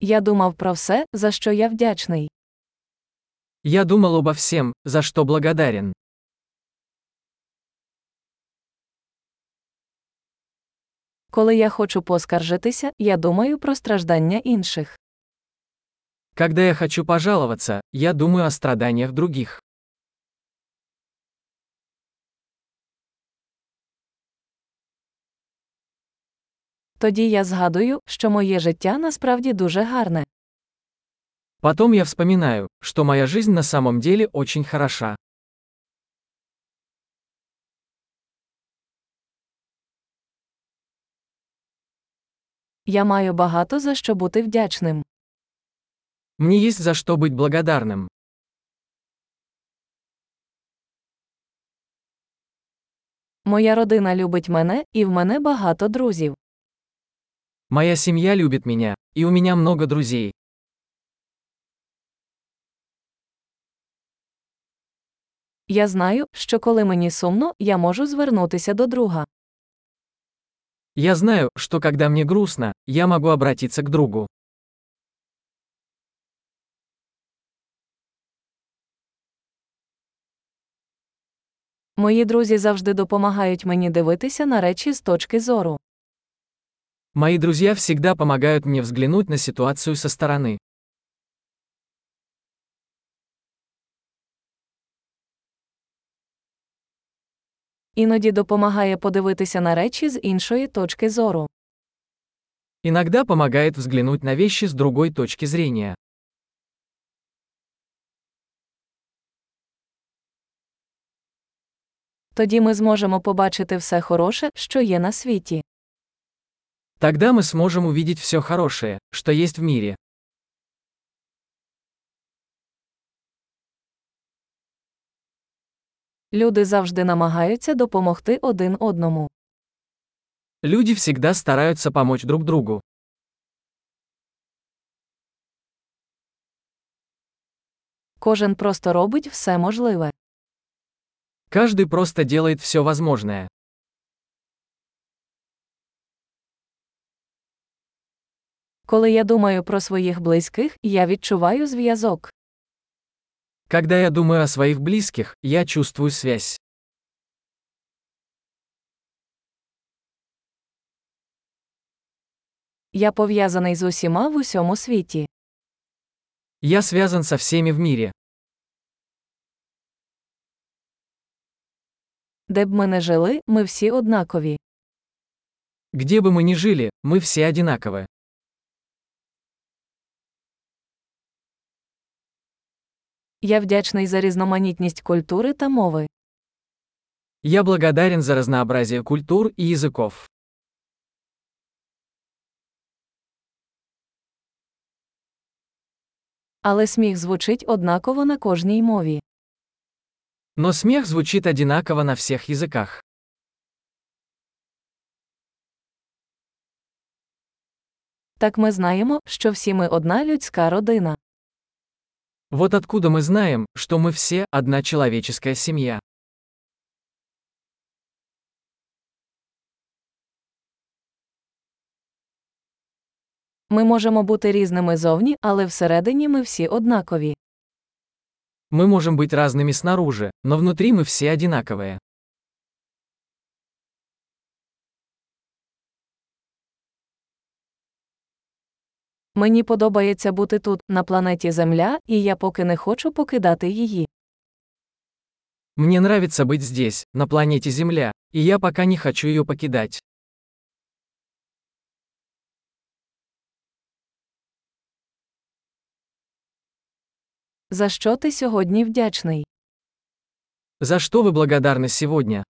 Я думав про все, за що я вдячний. Я думал обо всем, за что благодарен. Коли я хочу поскаржитися, я думаю про страждання інших. Когда я хочу пожаловаться, я думаю о страданиях других. Тоді я згадую, що моє життя насправді дуже гарне. Потом я вспоминаю, что моя жизнь на самом деле очень хороша. Я маю багато за що бути вдячним. Мне есть за что быть благодарным. Моя родина любить мене, і в мене багато друзів. Моя семья любит меня, и у меня много друзей. Я знаю, що коли мені сумно, я можу звернутися до друга. Я знаю, что когда мне грустно, я могу обратиться к другу. Мої друзі завжди допомагають мені дивитися на речі з точки зору. Мои друзья всегда помогают мне взглянуть на ситуацию со стороны. Іноді допомагає подивитися на речі з іншої точки зору. Иногда помогает взглянуть на вещи с другой точки зрения. Тоді ми зможемо побачити все хороше, що є на світі. Тогда мы сможем увидеть все хорошее, что есть в мире. Люди завжди намагаються допомогти один одному. Люди всегда стараются помочь друг другу. Кожен просто робить все можливе. Каждый просто делает все возможное. Коли я думаю про своїх близьких, я відчуваю зв'язок. Когда я думаю о своих близких, я чувствую связь. Я пов'язаний з усіма в усьому світі. Я связан со всеми в мире. Де б ми не жили, ми всі однакові. Где бы мы ни жили, мы все одинаковы. Я вдячний за різноманітність культури та мови. Я благодарен за разнообразие культур и языков. Але сміх звучить однаково на кожній мові. Но смех звучит одинаково на всех языках. Так ми знаємо, що всі ми одна людська родина. Вот откуда мы знаем, что мы все одна человеческая семья. Ми можемо бути різними зовні, але всередині ми всі однакові. Мы можем быть разными снаружи, но внутри мы все одинаковые. Мені подобається бути тут, на планеті Земля, і я поки не хочу покидати її. Мне нравится быть здесь, на планете Земля, и я пока не хочу ее покидать. За що ти сьогодні вдячний? За что вы благодарны сегодня?